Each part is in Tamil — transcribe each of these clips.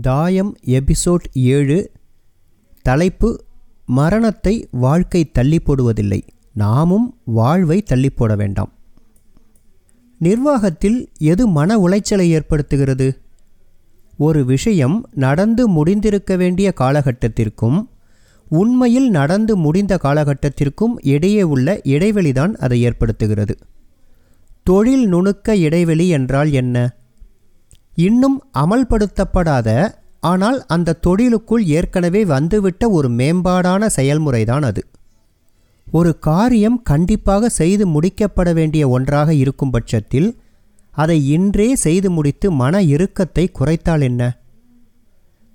தாயம் எபிசோட் ஏழு. தலைப்பு மரணத்தை வாழ்க்கை தள்ளி போடுவதில்லை நாமும் வாழ்வை தள்ளி போட வேண்டாம். நிர்வாகத்தில் எது மன உளைச்சலை ஏற்படுத்துகிறது? ஒரு விஷயம் நடந்து முடிந்திருக்க வேண்டிய காலகட்டத்திற்கும் உண்மையில் நடந்து முடிந்த காலகட்டத்திற்கும் இடையே உள்ள இடைவெளிதான் அதை ஏற்படுத்துகிறது. தொழில் நுணுக்க இடைவெளி என்றால் என்ன? இன்னும் அமல்படுத்தப்படாத ஆனால் அந்த தொழிலுக்குள் ஏற்கனவே வந்துவிட்ட ஒரு மேம்பாடான செயல்முறைதான் அது. ஒரு காரியம் கண்டிப்பாக செய்து முடிக்கப்பட வேண்டிய ஒன்றாக இருக்கும் பட்சத்தில் அதை இன்றே செய்து முடித்து மன இறுக்கத்தை குறைத்தால் என்ன?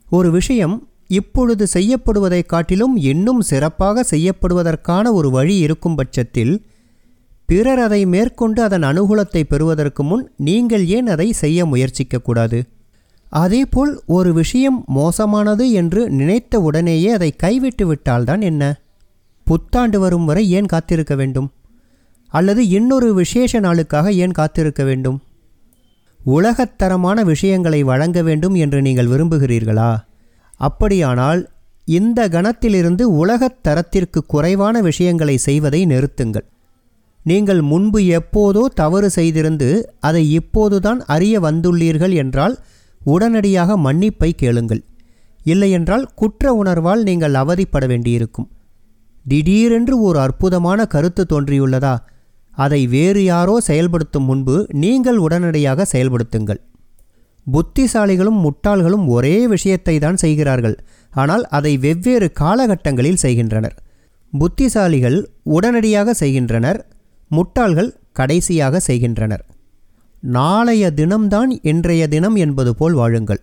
ஒரு விஷயம் இப்பொழுது செய்யப்படுவதைக் காட்டிலும் இன்னும் சிறப்பாக செய்யப்படுவதற்கான ஒரு வழி இருக்கும் பட்சத்தில் பிறர் அதை மேற்கொண்டு அதன் அனுகூலத்தை பெறுவதற்கு முன் நீங்கள் ஏன் அதை செய்ய முயற்சிக்கக்கூடாது? அதேபோல் ஒரு விஷயம் மோசமானது என்று நினைத்த உடனேயே அதை கைவிட்டு விட்டால்தான் என்ன? புத்தாண்டு வரும் வரை ஏன் காத்திருக்க வேண்டும்? அல்லது இன்னொரு விசேஷ நாளுக்காக ஏன் காத்திருக்க வேண்டும்? உலகத்தரமான விஷயங்களை வழங்க வேண்டும் என்று நீங்கள் விரும்புகிறீர்களா? அப்படியானால் இந்த கணத்திலிருந்து உலகத் தரத்திற்கு குறைவான விஷயங்களை செய்வதை நிறுத்துங்கள். நீங்கள் முன்பு எப்போதோ தவறு செய்திருந்து அதை இப்போதுதான் அறிய வந்துள்ளீர்கள் என்றால் உடனடியாக மன்னிப்பை கேளுங்கள். இல்லையென்றால் குற்ற உணர்வால் நீங்கள் அவதிப்பட வேண்டியிருக்கும். திடீரென்று ஒரு அற்புதமான கருத்து தோன்றியுள்ளதா? அதை வேறு யாரோ செயல்படுத்தும் முன்பு நீங்கள் உடனடியாக செயல்படுத்துங்கள். புத்திசாலிகளும் முட்டாள்களும் ஒரே விஷயத்தை தான் செய்கிறார்கள். ஆனால் அதை வெவ்வேறு காலகட்டங்களில் செய்கின்றனர். புத்திசாலிகள் உடனடியாக செய்கின்றனர். முட்டாள்கள் கடைசியாக செய்கின்றனர். நாளைய தினம்தான் இன்றைய தினம் என்பது போல் வாழுங்கள்.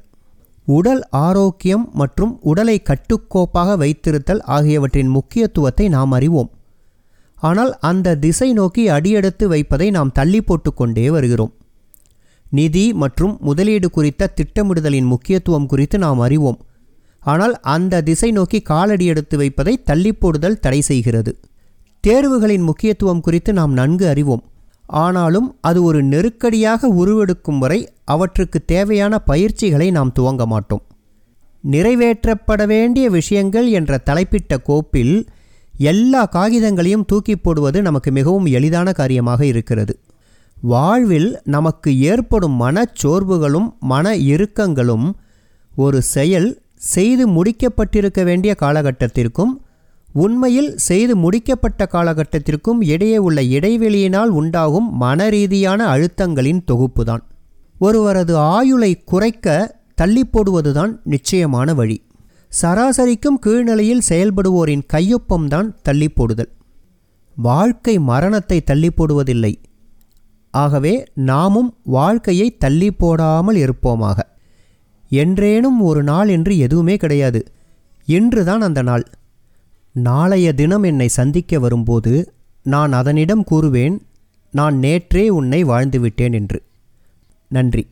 உடல் ஆரோக்கியம் மற்றும் உடலை கட்டுக்கோப்பாக வைத்திருத்தல் ஆகியவற்றின் முக்கியத்துவத்தை நாம் அறிவோம். ஆனால் அந்த திசை நோக்கி அடியெடுத்து வைப்பதை நாம் தள்ளி போட்டுக்கொண்டே வருகிறோம். நிதி மற்றும் முதலீடு குறித்த திட்டமிடுதலின் முக்கியத்துவம் குறித்து நாம் அறிவோம். ஆனால் அந்த திசை நோக்கி காலடி எடுத்து வைப்பதை தள்ளிப்போடுதல் தடை செய்கிறது. தேர்வுகளின் முக்கியத்துவம் குறித்து நாம் நன்கு அறிவோம். ஆனாலும் அது ஒரு நெருக்கடியாக உருவெடுக்கும் வரை அவற்றுக்கு தேவையான பயிற்சிகளை நாம் துவங்க மாட்டோம். நிறைவேற்றப்பட வேண்டிய விஷயங்கள் என்ற தலைப்பிட்ட கோப்பில் எல்லா காகிதங்களையும் தூக்கி போடுவது நமக்கு மிகவும் எளிதான காரியமாக இருக்கிறது. வாழ்வில் நமக்கு ஏற்படும் மனச்சோர்வுகளும் மன இறுக்கங்களும் ஒரு செயல் செய்து முடிக்கப்பட்டிருக்க வேண்டிய காலகட்டத்திற்கும் உண்மையில் செய்து முடிக்கப்பட்ட காலகட்டத்திற்கும் இடையே உள்ள இடைவெளியினால் உண்டாகும் மன ரீதியான அழுத்தங்களின் தொகுப்புதான். ஒருவரது ஆயுளை குறைக்க தள்ளி போடுவதுதான் நிச்சயமான வழி. சராசரிக்கும் கீழ்நிலையில் செயல்படுவோரின் கையொப்பம்தான் தள்ளி போடுதல் வாழ்க்கை மரணத்தை தள்ளி போடுவதில்லை ஆகவே நாமும் வாழ்க்கையை தள்ளி போடாமல் இருப்போமாக. என்றேனும் ஒரு நாள் என்று எதுவுமே கிடையாது. இன்றுதான் அந்த நாள். நாளைய தினம் என்னை சந்திக்க வரும்போது நான் அதனிடம் கூறுவேன் நான் நேற்றே உன்னை வாழ்ந்துவிட்டேன் என்று. நன்றி.